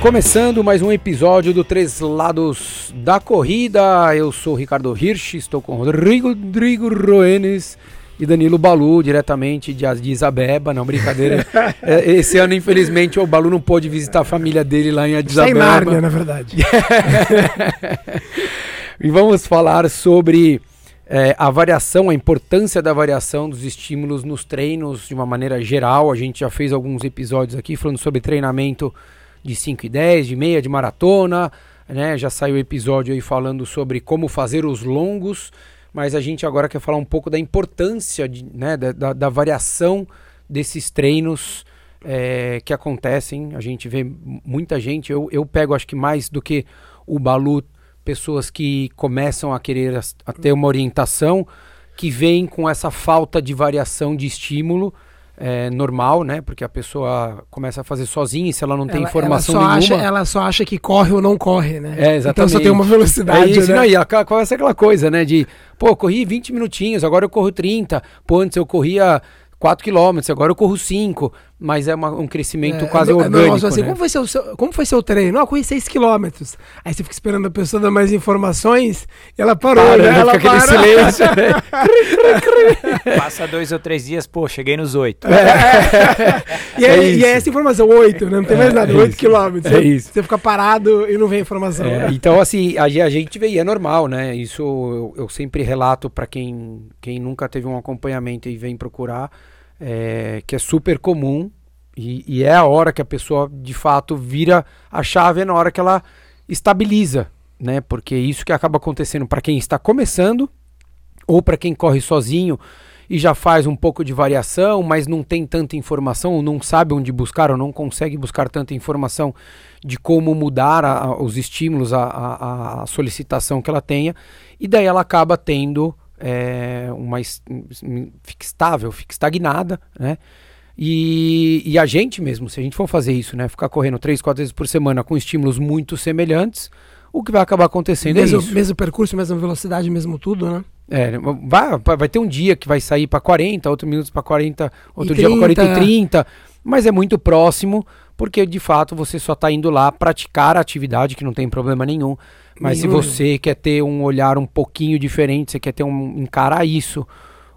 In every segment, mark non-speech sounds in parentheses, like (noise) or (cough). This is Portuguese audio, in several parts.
Começando mais um episódio do Três Lados da Corrida. Eu sou Ricardo Hirsch, estou com Rodrigo, Rodrigo Roenes e Danilo Balu, diretamente de Addis Abeba. Não, brincadeira. (laughs) É, Esse ano, infelizmente, o Balu não pôde visitar a família dele lá em Addis Sem Abeba. Nárnia, na verdade. (laughs) e vamos falar sobre é, a variação, a importância da variação dos estímulos nos treinos de uma maneira geral. A gente já fez alguns episódios aqui falando sobre treinamento de 5 e 10, de meia, de maratona, né? Já saiu episódio aí falando sobre como fazer os longos, mas a gente agora quer falar um pouco da importância de, né, da, da, da variação desses treinos é, que acontecem. A gente vê muita gente, eu, eu pego acho que mais do que o Balu, pessoas que começam a querer a, ter uma orientação, que vêm com essa falta de variação de estímulo é, normal, né? Porque a pessoa começa a fazer sozinha e se ela não tem Ela- informação ela só nenhuma. Acha, ela só acha que corre ou não corre, né? É, exatamente. Então só tem uma velocidade, É isso, né? não, e aquela- começa aquela coisa, né? De, pô, corri 20 minutinhos, agora eu corro 30. Pô, antes eu corria 4 quilômetros, agora eu corro 5. Mas é uma- um crescimento É, quase é, orgânico, assim, né? como, foi seu, seu- como foi seu treino? Eu corri 6 quilômetros. Aí você fica esperando a pessoa dar mais informações e ela parou, Para, né? né? Ela Fica aquele para. silêncio, né? (laughs) Passa dois ou três dias, pô, cheguei nos oito. (laughs) E é, É e é essa informação, 8, né? Não tem mais nada, é 8 isso. quilômetros. É Você- isso. Você fica parado e não vem informação. É, então, assim, a, a gente vê, e é normal, né? Isso eu, eu sempre relato para quem, quem nunca teve um acompanhamento e vem procurar, é, que é super comum e, e é a hora que a pessoa, de fato, vira a chave, é na hora que ela estabiliza, né? Porque é isso que acaba acontecendo para quem está começando ou para quem corre sozinho e já faz um pouco de variação, mas não tem tanta informação, ou não sabe onde buscar, ou não consegue buscar tanta informação de como mudar a- a- os estímulos, a, a- a solicitação que ela tenha, e daí ela acaba tendo é, uma es- fica estável, fica estagnada, né? E, e a gente mesmo, se a gente for fazer isso, né? Ficar correndo três, quatro vezes por semana com estímulos muito semelhantes, o que vai acabar acontecendo mesmo, é isso. mesmo percurso, mesma velocidade, mesmo tudo, né? É, vai, vai ter um dia que vai sair para 40, outro minutos para 40, outro E dia para 40 e 30. 30, mas é muito próximo, porque de fato você só está indo lá praticar a atividade, que não tem problema nenhum. Mas se você quer ter um olhar um pouquinho diferente, você quer ter um encarar isso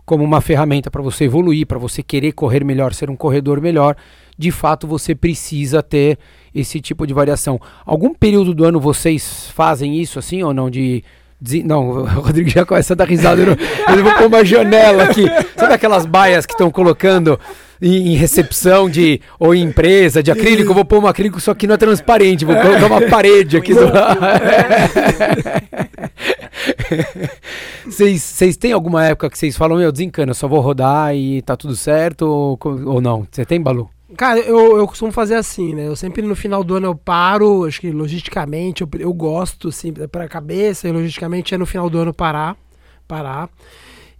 como uma ferramenta para você evoluir, para você querer correr melhor, ser um corredor melhor, de fato você precisa ter esse tipo de variação. Algum período do ano vocês fazem isso assim ou não de Não, (laughs) o Rodrigo já começa a dar risada. Eu, não- eu vou pôr uma janela aqui. Sabe aquelas baias que estão colocando em, em recepção de ou em empresa de acrílico? Eu vou pôr um acrílico, só que não é transparente. Vou colocar uma parede aqui. do- (laughs) Vocês vocês têm alguma época que vocês falam, meu, desencana, eu só vou rodar e tá tudo certo? Ou, ou não? Você tem, Balu? Cara, eu, eu costumo fazer assim, né? Eu sempre no final do ano eu paro, acho que logisticamente, eu, eu gosto, assim, pra cabeça e logisticamente é no final do ano parar, parar.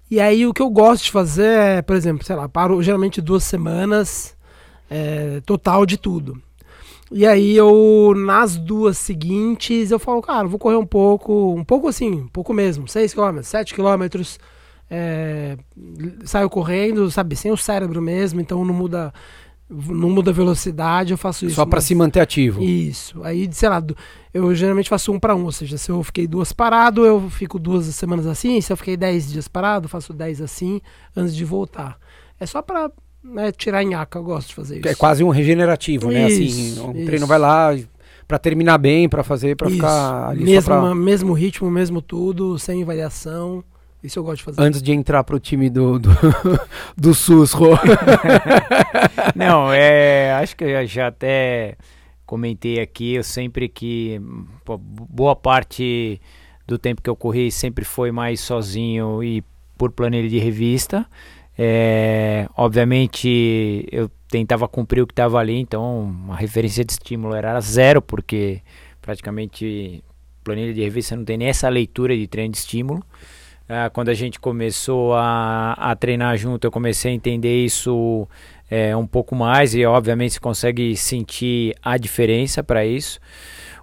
E aí o que eu gosto de fazer é, por exemplo, sei lá, paro geralmente duas semanas, é, total de tudo. E aí eu, nas duas seguintes, eu falo, cara, vou correr um pouco, um pouco assim, um pouco mesmo, 6 km, 7 km, saio correndo, sabe, sem o cérebro mesmo, então não muda não muda a velocidade, eu faço isso. Só pra mas- se manter ativo. Isso. Aí, sei lá, eu geralmente faço um para um, ou seja, se eu fiquei duas parado, eu fico duas semanas assim, se eu fiquei dez dias parado, eu faço dez assim, antes de voltar. É só pra né, tirar nhaca, eu gosto de fazer isso. É quase um regenerativo, né? Assim, Isso, o isso. treino vai lá pra terminar bem, pra fazer, Isso. ficar ali mesmo, pra... mesmo ritmo, mesmo tudo, sem variação. Isso eu gosto de fazer. Antes de entrar pro time do, do, (laughs) do SUS, Rô. (laughs) Não, é. Acho que eu já até comentei aqui, eu sempre que. pô, boa parte do tempo que eu corri sempre foi mais sozinho e por planilha de revista. É, obviamente eu tentava cumprir o que estava ali, então a referência de estímulo era zero, porque praticamente planilha de revista não tem nem essa leitura de treino de estímulo. Ah, quando a gente começou a, a treinar junto, eu comecei a entender isso é, um pouco mais e obviamente você consegue sentir a diferença para isso.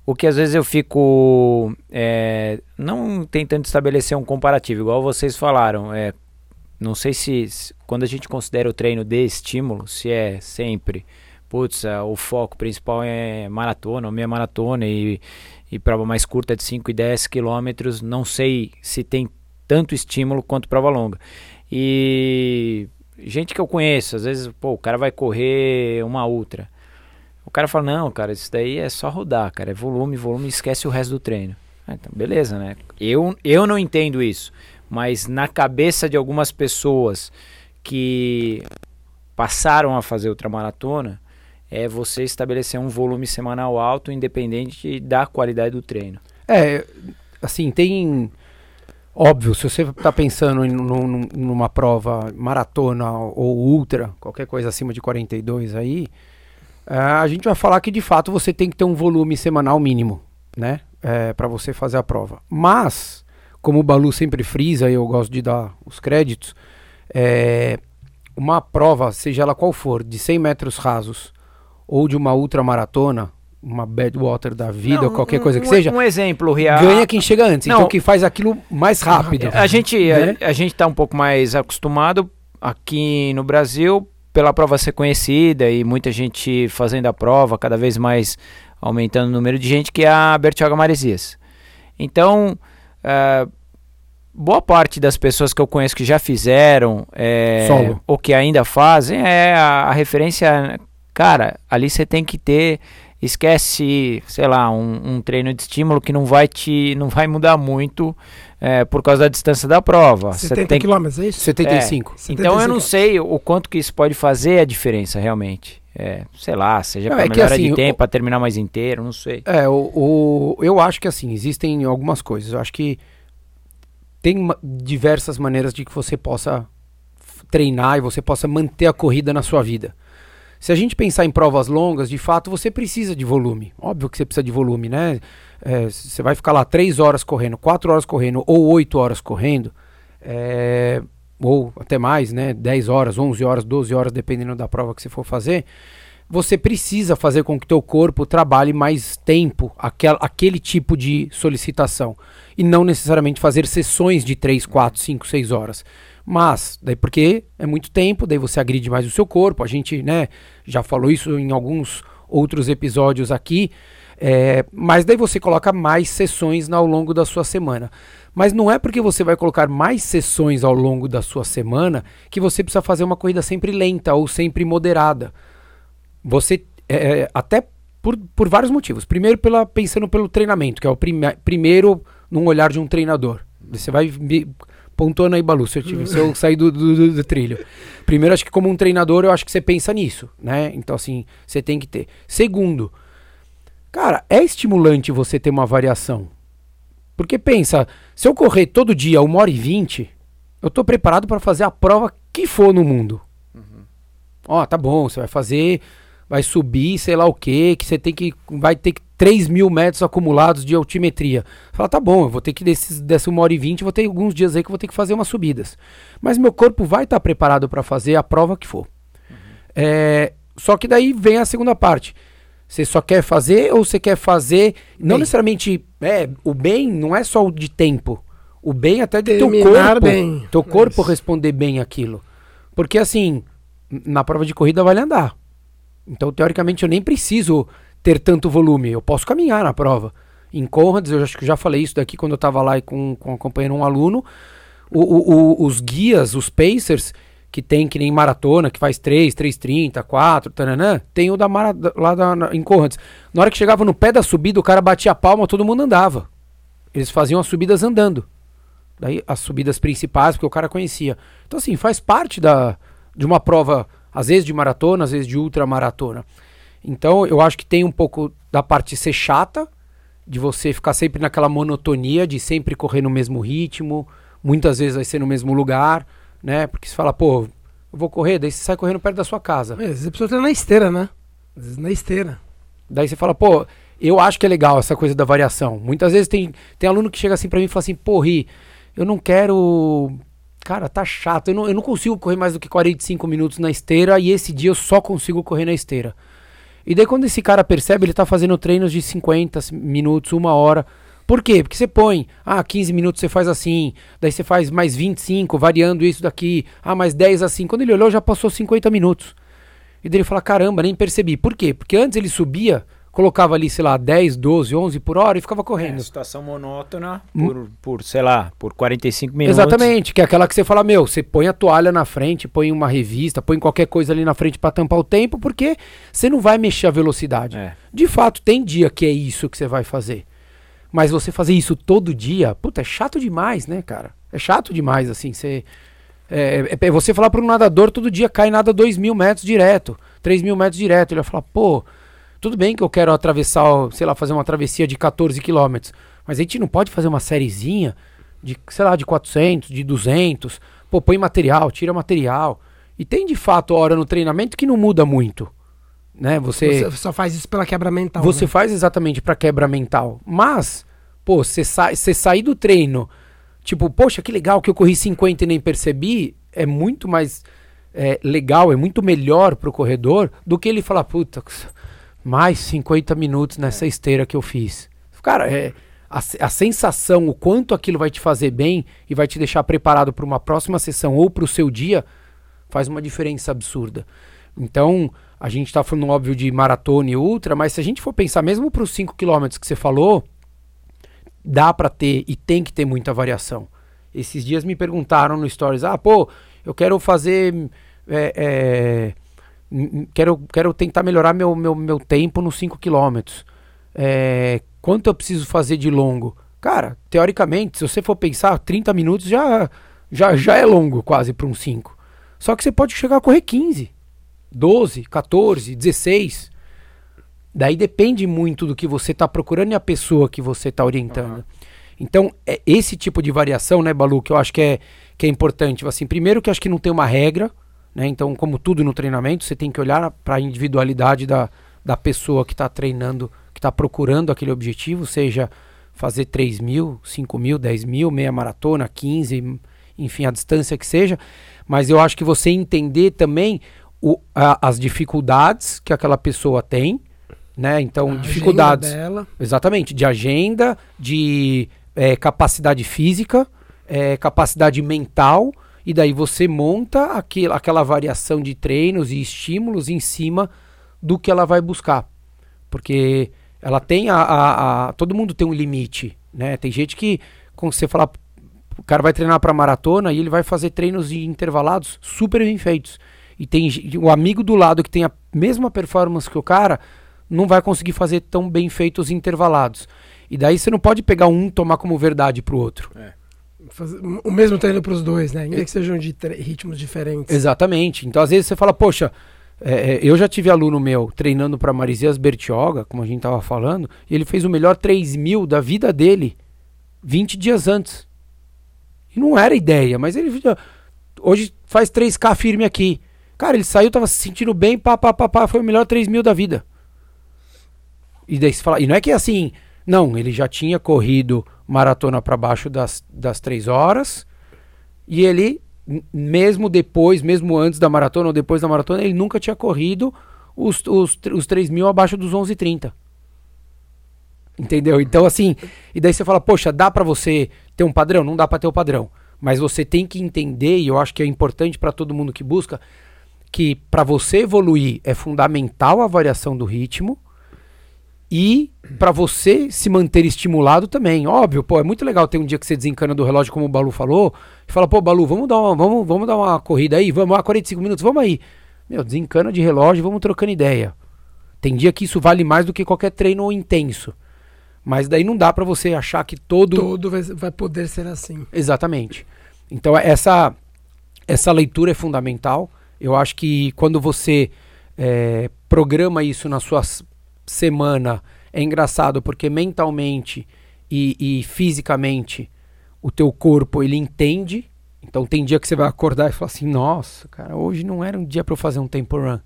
o que às vezes eu fico é, não tentando estabelecer um comparativo, igual vocês falaram. É, não sei se, se, quando a gente considera o treino de estímulo, se é sempre, putz, é, o foco principal é maratona ou meia maratona e, e prova mais curta de 5 e 10 quilômetros, não sei se tem tanto estímulo quanto prova longa. E gente que eu conheço, às vezes, pô, o cara vai correr uma ultra. O cara fala, não, cara, isso daí é só rodar, cara, é volume, volume, esquece o resto do treino. Ah, então, beleza, né? Eu, eu não entendo isso, mas na cabeça de algumas pessoas que passaram a fazer ultramaratona, é você estabelecer um volume semanal alto, independente da qualidade do treino. É, assim, tem Óbvio, se você está pensando em num, numa prova maratona ou ultra, qualquer coisa acima de 42 aí, é, a gente vai falar que de fato você tem que ter um volume semanal mínimo, né? É, para você fazer a prova. Mas, como o Balu sempre frisa, e eu gosto de dar os créditos, é, uma prova, seja ela qual for, de 100 metros rasos ou de uma ultramaratona, uma Badwater da vida, não, ou qualquer um, coisa que um, seja. Um exemplo, Ria. Ganha quem chega antes. Não, então que faz aquilo mais rápido. A gente né? a, a gente está um pouco mais acostumado aqui no Brasil pela prova ser conhecida e muita gente fazendo a prova, cada vez mais aumentando o número de gente, que é a Bertioga Maresias. Então, uh, boa parte das pessoas que eu conheço que já fizeram é, ou que ainda fazem é a, a referência. Cara, ali você tem que ter esquece, sei lá, um, um, treino de estímulo que não vai te não vai mudar muito é, por causa da distância da prova. 70 tem... quilômetros, é isso? 75. É. Então eu não sei o quanto que isso pode fazer a diferença realmente. É, sei lá, seja para é melhora assim, de tempo, para terminar mais inteiro, não sei. É, o, o, eu acho que assim, existem algumas coisas. Eu acho que tem uma, diversas maneiras de que você possa treinar e você possa manter a corrida na sua vida. Se a gente pensar em provas longas, de fato você precisa de volume. Óbvio que você precisa de volume, né? É, você vai ficar lá 3 horas correndo, 4 horas correndo ou 8 horas correndo, é, ou até mais, né? 10 horas, 11 horas, 12 horas, dependendo da prova que você for fazer. Você precisa fazer com que teu corpo trabalhe mais tempo aquel, aquele tipo de solicitação. E não necessariamente fazer sessões de 3, 4, 5, 6 horas. Mas, daí porque é muito tempo, daí você agride mais o seu corpo. A gente, né, já falou isso em alguns outros episódios aqui. É, mas daí você coloca mais sessões ao longo da sua semana. Mas não é porque você vai colocar mais sessões ao longo da sua semana que você precisa fazer uma corrida sempre lenta ou sempre moderada. Você, é, é até por, por vários motivos. Primeiro, pela, pensando pelo treinamento, que é o prime primeiro num olhar de um treinador. Você vai Pontona aí, Balu, se eu, tive, se eu sair do, do, do, trilho. Primeiro, acho que como um treinador, eu acho que você pensa nisso, né? Então, assim, você tem que ter. Segundo, cara, é estimulante você ter uma variação. Porque pensa, se eu correr todo dia uma hora e vinte, eu tô preparado para fazer a prova que for no mundo. Uhum. Ó, tá bom, você vai fazer, vai subir, sei lá o que, que você tem que, vai ter que 3 mil metros acumulados de altimetria. Fala, tá bom, eu vou ter que desses, dessa uma hora e vinte, vou ter alguns dias aí que eu vou ter que fazer umas subidas. Mas meu corpo vai estar tá preparado para fazer a prova que for. Uhum. É, só que daí vem a segunda parte. Você só quer fazer ou você quer fazer, bem. não necessariamente, é, o bem não é só o de tempo. O bem até de teu corpo, bem. teu corpo Mas... responder bem aquilo. Porque assim, na prova de corrida vale andar. Então, teoricamente, eu nem preciso ter tanto volume. Eu posso caminhar na prova. Em Conrads, eu acho que já falei isso daqui quando eu estava lá com, com acompanhando um aluno. O, o, o, os guias, os pacers, que tem que nem maratona, que faz 3, 3,30, 4, taranã, tem o da lá da, na, em Conrads. Na hora que chegava no pé da subida, o cara batia a palma, todo mundo andava. Eles faziam as subidas andando. Daí as subidas principais, porque o cara conhecia. Então, assim, faz parte da, de uma prova, às vezes de maratona, às vezes de ultramaratona. Então eu acho que tem um pouco da parte ser chata, de você ficar sempre naquela monotonia, de sempre correr no mesmo ritmo, muitas vezes vai ser no mesmo lugar, né? Porque você fala, pô, eu vou correr, daí você sai correndo perto da sua casa. É, você precisa estar na esteira, né? Às vezes na esteira. Daí você fala, pô, eu acho que é legal essa coisa da variação. Muitas vezes tem, tem aluno que chega assim para mim e fala assim, pô, Ri, eu não quero. Cara, tá chato. Eu não, eu não consigo correr mais do que 45 minutos na esteira e esse dia eu só consigo correr na esteira. E daí quando esse cara percebe, ele tá fazendo treinos de 50 minutos, uma hora. Por quê? Porque você põe, ah, 15 minutos você faz assim, daí você faz mais 25, variando isso daqui, ah, mais 10 assim. Quando ele olhou, já passou 50 minutos. E daí ele fala, caramba, nem percebi. Por quê? Porque antes ele subia, colocava ali, sei lá, 10, 12, 11 por hora e ficava correndo. É, situação monótona por, por, sei lá, por 45 minutos. Exatamente, que é aquela que você fala, meu, você põe a toalha na frente, põe uma revista, põe qualquer coisa ali na frente para tampar o tempo, porque você não vai mexer a velocidade. É. De fato, tem dia que é isso que você vai fazer. Mas você fazer isso todo dia, puta, é chato demais, né, cara? É chato demais, assim, você... É, é, é você falar para um nadador todo dia cai nada 2 mil metros direto, 3 mil metros direto. Ele vai falar, pô, tudo bem que eu quero atravessar, sei lá, fazer uma travessia de 14 quilômetros, mas a gente não pode fazer uma sériezinha de, sei lá, de 400, de 200. Pô, põe material, tira material. E tem de fato hora no treinamento que não muda muito. Né? Você, você só faz isso pela quebra mental. Você né? faz exatamente para quebra mental. Mas, pô, você você sair do treino, tipo, poxa, que legal que eu corri 50 e nem percebi, é muito mais é, legal, é muito melhor pro corredor do que ele falar, puta, mais 50 minutos nessa esteira que eu fiz. Cara, é, a, a, sensação, o quanto aquilo vai te fazer bem e vai te deixar preparado para uma próxima sessão ou para o seu dia, faz uma diferença absurda. Então, a gente está falando, óbvio, de maratona e ultra, mas se a gente for pensar mesmo para os 5 km que você falou, dá para ter e tem que ter muita variação. Esses dias me perguntaram no Stories, ah, pô, eu quero fazer. É, é, quero, quero tentar melhorar meu, meu, meu tempo nos 5 km. É, quanto eu preciso fazer de longo? Cara, teoricamente, se você for pensar, 30 minutos já, já, já é longo quase para um 5. Só que você pode chegar a correr 15, 12, 14, 16. Daí depende muito do que você está procurando e a pessoa que você está orientando. Uhum. Então, é esse tipo de variação, né, Balu, que eu acho que é, que é importante. Assim, primeiro que eu acho que não tem uma regra, né? Então, como tudo no treinamento, você tem que olhar para a individualidade da, da pessoa que está treinando, que está procurando aquele objetivo, seja fazer 3 mil, 5 mil, 10 mil, meia maratona, 15, enfim, a distância que seja. Mas eu acho que você entender também o, a, as dificuldades que aquela pessoa tem, né? Então, a dificuldades. Exatamente, de agenda, de é, capacidade física, é, capacidade mental e daí você monta aquela variação de treinos e estímulos em cima do que ela vai buscar. Porque ela tem a, a, a todo mundo tem um limite, né? Tem gente que quando você falar o cara vai treinar para maratona e ele vai fazer treinos intervalados super bem feitos. E tem o amigo do lado que tem a mesma performance que o cara não vai conseguir fazer tão bem feitos intervalados. E daí você não pode pegar um tomar como verdade pro outro. É fazer o mesmo treino para os dois, né? Ainda que sejam de ritmos diferentes. Exatamente. Então, às vezes, você fala, poxa, é, é eu já tive aluno meu treinando para Marisias Bertioga, como a gente tava falando, e ele fez o melhor 3 mil da vida dele 20 dias antes. E não era ideia, mas ele hoje faz 3K firme aqui. Cara, ele saiu, tava se sentindo bem, pá, pá, pá, pá foi o melhor 3 mil da vida. E daí você fala, e não é que assim, não, ele já tinha corrido maratona para baixo das, das três horas. E ele, mesmo depois, mesmo antes da maratona ou depois da maratona, ele nunca tinha corrido os, os, os 3 mil abaixo dos 11,30. Entendeu? Então, assim, e daí você fala, poxa, dá para você ter um padrão? Não dá para ter o um padrão. Mas você tem que entender, e eu acho que é importante para todo mundo que busca, que para você evoluir é fundamental a variação do ritmo e para você se manter estimulado também. Óbvio, pô, é muito legal ter um dia que você desencana do relógio, como o Balu falou, e fala, pô, Balu, vamos dar uma, vamos, vamos dar uma corrida aí, vamos lá, 45 minutos, vamos aí. Meu, desencana de relógio, vamos trocando ideia. Tem dia que isso vale mais do que qualquer treino intenso. Mas daí não dá para você achar que todo. Todo vai, vai poder ser assim. Exatamente. Então essa, essa leitura é fundamental. Eu acho que quando você é, programa isso nas suas semana é engraçado porque mentalmente e, e, fisicamente o teu corpo ele entende. Então tem dia que você vai acordar e falar assim: Nossa, cara, hoje não era um dia para eu fazer um tempo run.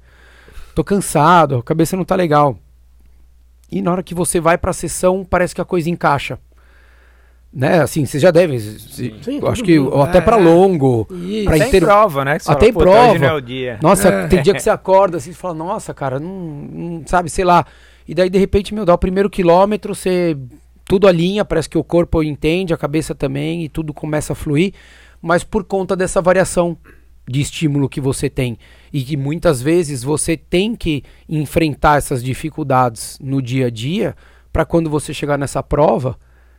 Tô cansado, a cabeça não tá legal. E na hora que você vai para a sessão, parece que a coisa encaixa. né? Assim, vocês já devem. se- Sim, acho que ou até É, pra é. longo. Tem inteiro- prova, né? fala, "Puta, hoje prova. não é o dia. Nossa, É. (laughs) tem dia que você acorda assim e fala, nossa, cara, não, não sabe, sei lá. E daí, de repente, meu, dá o primeiro quilômetro, você. Tudo alinha, parece que o corpo entende, a cabeça também, e tudo começa a fluir. Mas por conta dessa variação de estímulo que você tem. E que muitas vezes você tem que enfrentar essas dificuldades no dia a dia, para quando você chegar nessa prova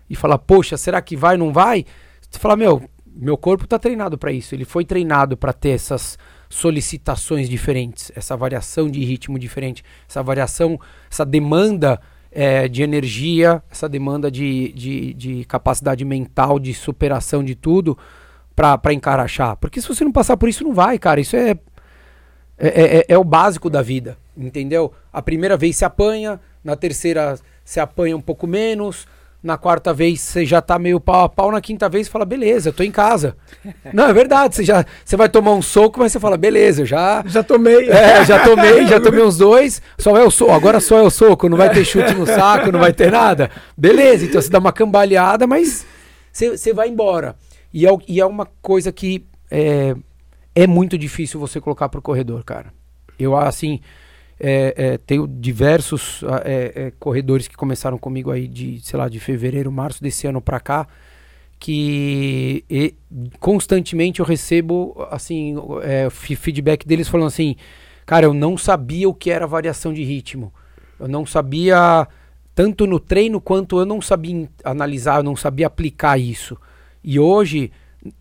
e falar, poxa, será que vai, não vai? Você fala, meu, meu corpo está treinado para isso. Ele foi treinado para ter essas solicitações diferentes, essa variação de ritmo diferente, essa variação, essa demanda eh, de energia, essa demanda de, de, de capacidade mental, de superação de tudo para encarachar. Porque se você não passar por isso, não vai, cara. Isso é, é, é, é o básico da vida, entendeu? A primeira vez você apanha, na terceira você apanha um pouco menos, na quarta vez você já tá meio pau a pau, na quinta vez você fala, beleza, eu tô em casa. (laughs) Não, é verdade, você, já, você vai tomar um soco, mas você fala, beleza, eu já, Já tomei. é, já tomei, já (laughs) tomei uns dois, só é o soco, agora só é o soco, não vai ter chute no saco, não vai ter nada. Beleza, então você dá uma cambaleada, mas você, você vai embora. E é, e é uma coisa que é, é muito difícil você colocar pro corredor, cara. Eu, assim, é, é, tenho diversos ah, é, é, corredores que começaram comigo aí de, sei lá, de fevereiro, março desse ano pra cá, que e, constantemente eu recebo, assim, é, feedback deles falando assim, cara, eu não sabia o que era variação de ritmo. Eu não sabia, tanto no treino quanto eu não sabia analisar, eu não sabia aplicar isso. E hoje,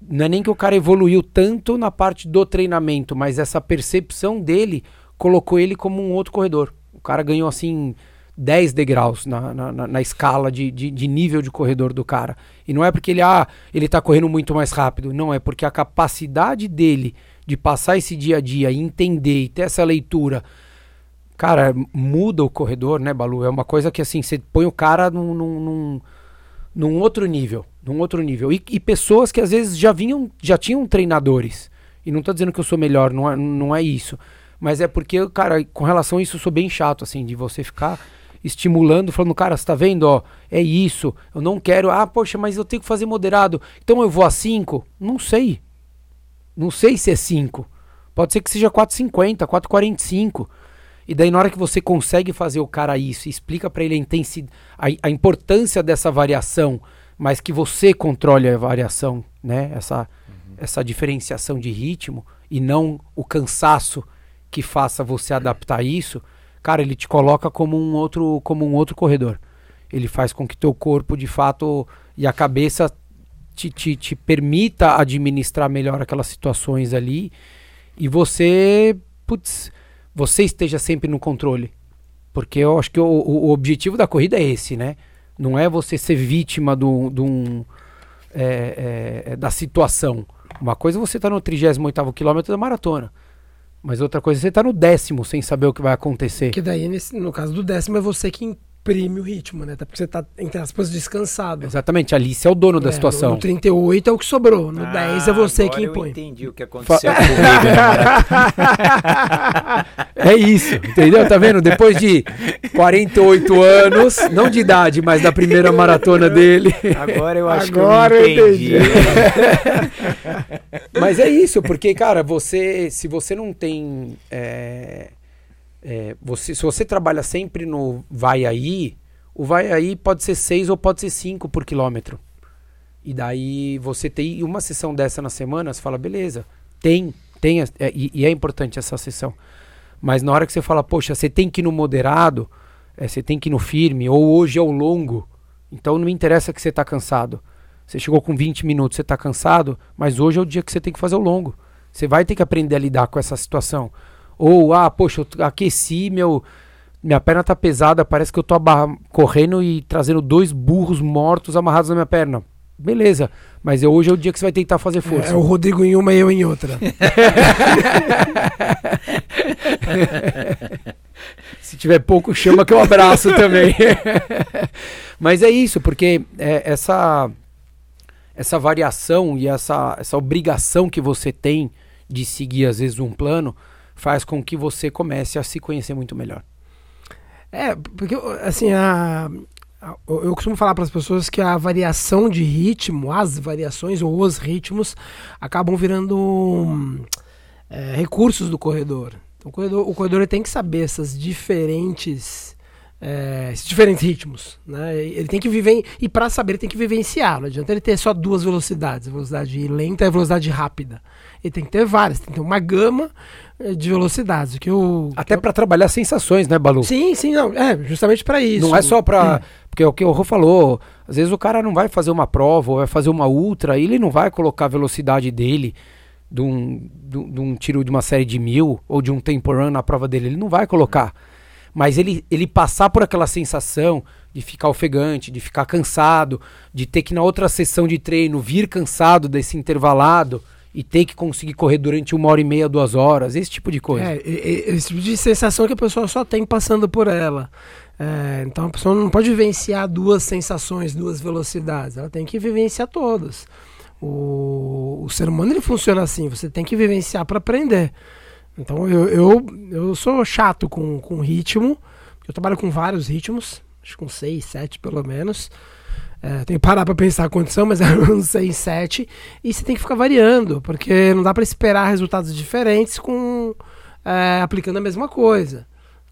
não é nem que o cara evoluiu tanto na parte do treinamento, mas essa percepção dele colocou ele como um outro corredor. O cara ganhou assim 10 degraus na, na, na- escala de, de, de nível de corredor do cara. E não é porque ele, ah, ele tá correndo muito mais rápido. Não, é porque a capacidade dele de passar esse dia a dia e entender e ter essa leitura. Cara, muda o corredor, né, Balu? É uma coisa que assim, você põe o cara num, num, num, num outro nível. Num outro nível. E, e pessoas que às vezes já vinham, já tinham treinadores. E não tô dizendo que eu sou melhor, não é, não é isso. Mas é porque, cara, com relação a isso, eu sou bem chato, assim, de você ficar estimulando, falando, cara, você tá vendo, ó, é isso, eu não quero, ah, poxa, mas eu tenho que fazer moderado, então eu vou a 5? Não sei. Não sei se é 5. Pode ser que seja 4,50, 4,45. E daí, na hora que você consegue fazer o cara isso, explica pra ele a, intensi- a, a importância dessa variação, mas que você controle a variação, né? Essa, essa diferenciação de ritmo e não o cansaço que faça você adaptar isso, cara, ele te coloca como um outro, como um outro corredor. Ele faz com que teu corpo, de fato, e a cabeça te, te, te permita administrar melhor aquelas situações ali e você, putz, você esteja sempre no controle. Porque eu acho que o, o- objetivo da corrida é esse, né? Não é você ser vítima do, do um, é, é, da situação. Uma coisa é você estar no 38º quilômetro da maratona. Mas outra coisa é você estar no décimo sem saber o que vai acontecer. Que daí, nesse- no caso do décimo, é você que imprime o ritmo, né? Até porque você tá, entre aspas, descansado. Exatamente, ali você é o dono da É, situação. No 38 é o que sobrou. No 10 é você que Ah, impõe. Eu entendi o que aconteceu comigo (laughs) maratona. (laughs) É isso, entendeu? Tá vendo? Depois de 48 anos, não de idade, mas da primeira maratona dele. Agora eu acho Agora eu que eu entendi. (laughs) Mas é isso, porque, cara, você. Se você não tem. é, é, você, se você trabalha sempre no vai aí, o vai aí pode ser 6 ou pode ser 5 por quilômetro. E daí você tem uma sessão dessa na semana, você fala, beleza, tem, tem, é, e, e é importante essa sessão. Mas na hora que você fala, poxa, você tem que ir no moderado, é, você tem que ir no firme, ou hoje é o longo, então não me interessa que você está cansado. Você chegou com 20 minutos, você está cansado, mas hoje é o dia que você tem que fazer o longo. Você vai ter que aprender a lidar com essa situação. Ou, ah, poxa, eu aqueci, meu, minha perna tá pesada, parece que eu tô correndo e trazendo dois burros mortos amarrados na minha perna. Beleza, mas é- hoje é o dia que você vai tentar fazer força. É o Rodrigo em uma e eu em outra. (laughs) Se tiver pouco, chama que eu abraço também. (laughs) Mas é isso, porque é, essa, essa variação e essa, essa obrigação que você tem de seguir, às vezes, um plano, faz com que você comece a se conhecer muito melhor. É, porque, assim, a, eu, eu costumo falar para as pessoas que a variação de ritmo, as variações ou os ritmos, acabam virando hum, é, recursos do corredor. Então, o corredor, o corredor tem que saber essas diferentes é, esses diferentes ritmos. Né? Ele tem que viver. E para saber, ele tem que vivenciar. Não adianta ele ter só duas velocidades: a velocidade lenta e a velocidade rápida. Ele tem que ter várias, tem que ter uma gama eh, de velocidades. Que eu, Até para trabalhar sensações, né, Balu? Sim, sim, não. É, justamente para isso. Não é só para. Hum. Porque é o que o Rô falou, às vezes o cara não vai fazer uma prova ou vai fazer uma ultra, e ele não vai colocar a velocidade dele de um, de, de um tiro de uma série de mil ou de um tempo run na prova dele. Ele não vai colocar. Mas ele, ele passar por aquela sensação de ficar ofegante, de ficar cansado, de ter que na outra sessão de treino vir cansado desse intervalado e ter que conseguir correr durante uma hora e meia, duas horas, esse tipo de coisa. É, esse tipo de sensação que a pessoa só tem passando por ela. É, então a pessoa não pode vivenciar duas sensações, duas velocidades, ela tem que vivenciar todas. O, o ser humano ele funciona assim, você tem que vivenciar para aprender. Então eu, eu, eu sou chato com, com ritmo, eu trabalho com vários ritmos, acho que com seis, sete pelo menos. É, tem que parar para pensar a condição, mas (laughs) é uns 6, 7. E você tem que ficar variando, porque não dá para esperar resultados diferentes com é, aplicando a mesma coisa.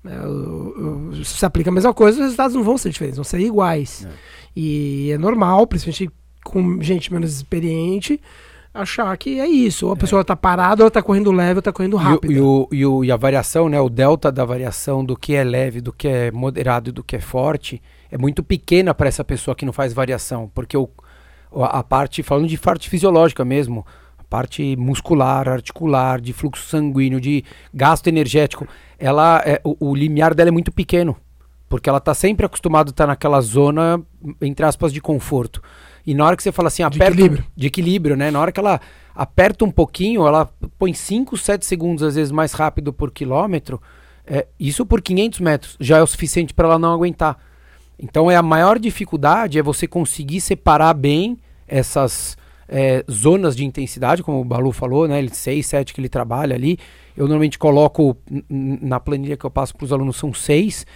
É, se você aplica a mesma coisa, os resultados não vão ser diferentes, vão ser iguais. É. E é normal, principalmente com gente menos experiente, achar que é isso. Ou a é. pessoa está parada, ou está correndo leve, ou está correndo rápido. E, o, e, o, e, a variação, né, o delta da variação do que é leve, do que é moderado e do que é forte, é muito pequena para essa pessoa que não faz variação. Porque o, a parte, falando de parte fisiológica mesmo, a parte muscular, articular, de fluxo sanguíneo, de gasto energético, ela é, o, o limiar dela é muito pequeno. Porque ela está sempre acostumada a estar tá naquela zona, entre aspas, de conforto. E na hora que você fala assim, aperta. De equilíbrio. De equilíbrio, né? Na hora que ela aperta um pouquinho, ela põe 5, 7 segundos, às vezes mais rápido por quilômetro. É, isso por 500 metros já é o suficiente para ela não aguentar. Então é a maior dificuldade é você conseguir separar bem essas é, zonas de intensidade, como o Balu falou, né? Ele 6, 7 que ele trabalha ali. Eu normalmente coloco na planilha que eu passo para os alunos são 6.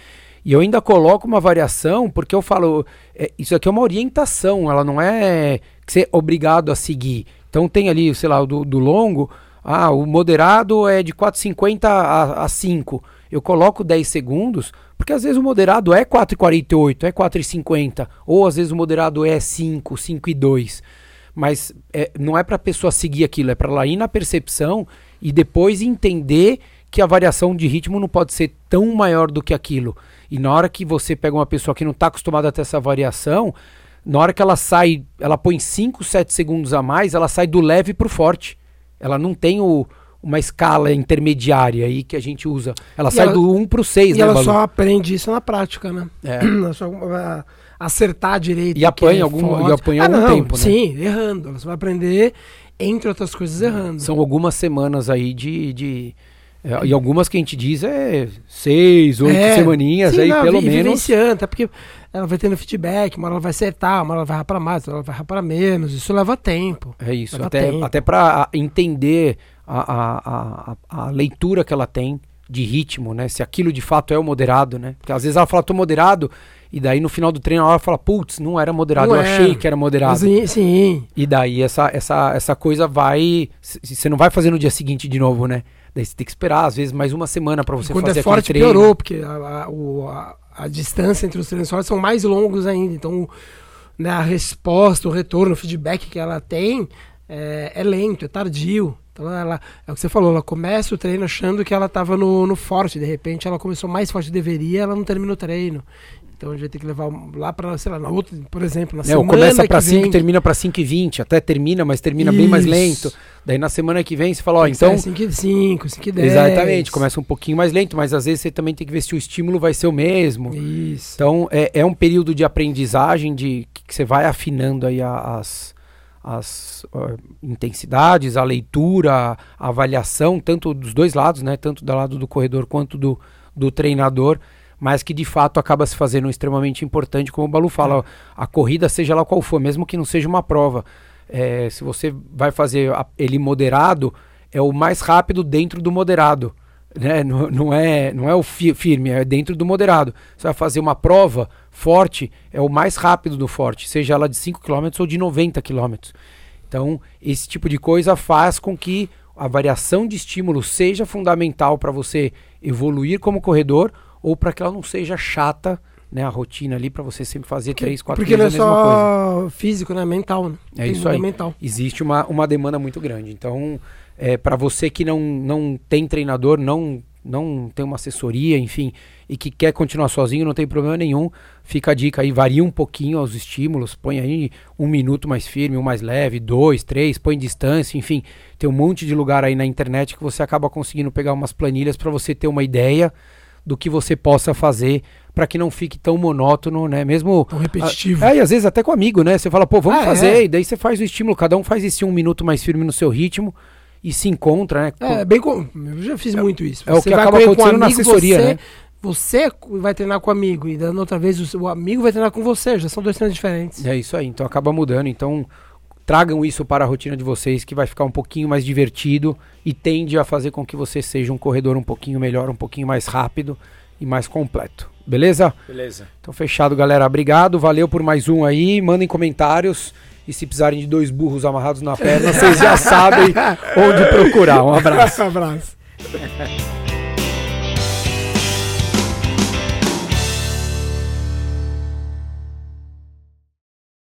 E eu ainda coloco uma variação, porque eu falo, é, isso aqui é uma orientação, ela não é que é obrigado a seguir. Então tem ali, sei lá, do, do longo, ah, o moderado é de 4,50 a, a 5. Eu coloco 10 segundos, porque às vezes o moderado é 4,48, é 4,50, ou às vezes o moderado é 5, 5,2. Mas é, não é para a pessoa seguir aquilo, é para ela ir na percepção e depois entender que a variação de ritmo não pode ser tão maior do que aquilo. E na hora que você pega uma pessoa que não está acostumada a ter essa variação, na hora que ela sai, ela põe 5, 7 segundos a mais, ela sai do leve para o forte. Ela não tem o, uma escala intermediária aí que a gente usa. Ela e sai ela, do 1 para o 6, e né, ela Balu? só aprende isso na prática, né? É. (clears throat) só, acertar direito. E apanha é algum, e apanha ah, algum não, tempo, né? Sim, errando. Você vai aprender, entre outras coisas, errando. São algumas semanas aí de, de é, e algumas que a gente diz é seis, oito é, semaninhas sim, aí, não, pelo menos. Vivenciando, até porque ela vai tendo feedback, uma hora ela vai acertar, uma hora ela vai para mais, uma hora ela vai para menos. Isso leva tempo. É isso, até, tempo. até para entender a, a, a, a, leitura que ela tem de ritmo, né? Se aquilo de fato é o moderado, né? Porque às vezes ela fala, tô moderado, e daí no final do treino ela fala, putz, não era moderado, não eu é. achei que era moderado. Sim, sim. E daí essa, essa, essa coisa vai. Você não vai fazer no dia seguinte de novo, né? Daí você tem que esperar, às vezes, mais uma semana para você Quando fazer é forte, treino. piorou, porque a, a, a, a, distância entre os treinos fortes são mais longos ainda. Então, né, a resposta, o retorno, o feedback que ela tem é, é lento, é tardio. Então, ela, é o que você falou, ela começa o treino achando que ela estava no, no forte, de repente ela começou mais forte do que deveria, ela não termina o treino. Então a gente vai ter que levar lá para, sei lá, na outra, por exemplo, na é, semana começa para 5 e termina para 5 e 20, até termina, mas termina Isso. bem mais lento. Daí na semana que vem você fala, ó, então 5 e 5, 5 e 10. Exatamente, começa um pouquinho mais lento, mas às vezes você também tem que ver se o estímulo vai ser o mesmo. Isso. Então é, é um período de aprendizagem de que você vai afinando aí as as uh, intensidades, a leitura, a avaliação, tanto dos dois lados, né, tanto do lado do corredor quanto do, do treinador mas que de fato acaba se fazendo extremamente importante, como o Balu fala, a corrida, seja lá qual for, mesmo que não seja uma prova, é, se você vai fazer ele moderado, é o mais rápido dentro do moderado. Né? Não, não, é, não é o fi firme, é dentro do moderado. Você vai fazer uma prova forte, é o mais rápido do forte, seja ela de 5 km ou de 90 km. Então, esse tipo de coisa faz com que a variação de estímulo seja fundamental para você evoluir como corredor ou para que ela não seja chata, né, a rotina ali para você sempre fazer três, quatro Porque não é vezes a mesma só coisa. físico, né? Mental, né? É Tem isso aí. mental. Existe uma, uma demanda muito grande. Então, é, para você que não, não tem treinador, não, não tem uma assessoria, enfim, e que quer continuar sozinho, não tem problema nenhum. Fica a dica aí, varia um pouquinho os estímulos, põe aí um minuto mais firme, um mais leve, dois, três, põe distância, enfim. Tem um monte de lugar aí na internet que você acaba conseguindo pegar umas planilhas para você ter uma ideia do que você possa fazer para que não fique tão monótono, né? Mesmo Tão repetitivo. é, e às vezes até com amigo, né? Você fala, pô, vamos Ah, fazer, é. e daí você faz o estímulo, cada um faz esse um minuto mais firme no seu ritmo e se encontra, né? É, bem com... Eu já fiz muito isso. é o que vai acaba acontecendo na assessoria, você, né? Você vai treinar com o amigo e dando outra vez o seu amigo vai treinar com você. Já são dois treinos diferentes. É isso aí, então acaba mudando. Então tragam isso para a rotina de vocês, que vai ficar um pouquinho mais divertido e tende a fazer com que você seja um corredor um pouquinho melhor, um pouquinho mais rápido e mais completo. Beleza? Beleza. Então fechado, galera. Obrigado, valeu por mais um aí. Mandem comentários. E se precisarem de dois burros amarrados na perna, vocês já sabem onde procurar. Um abraço. (laughs) abraço.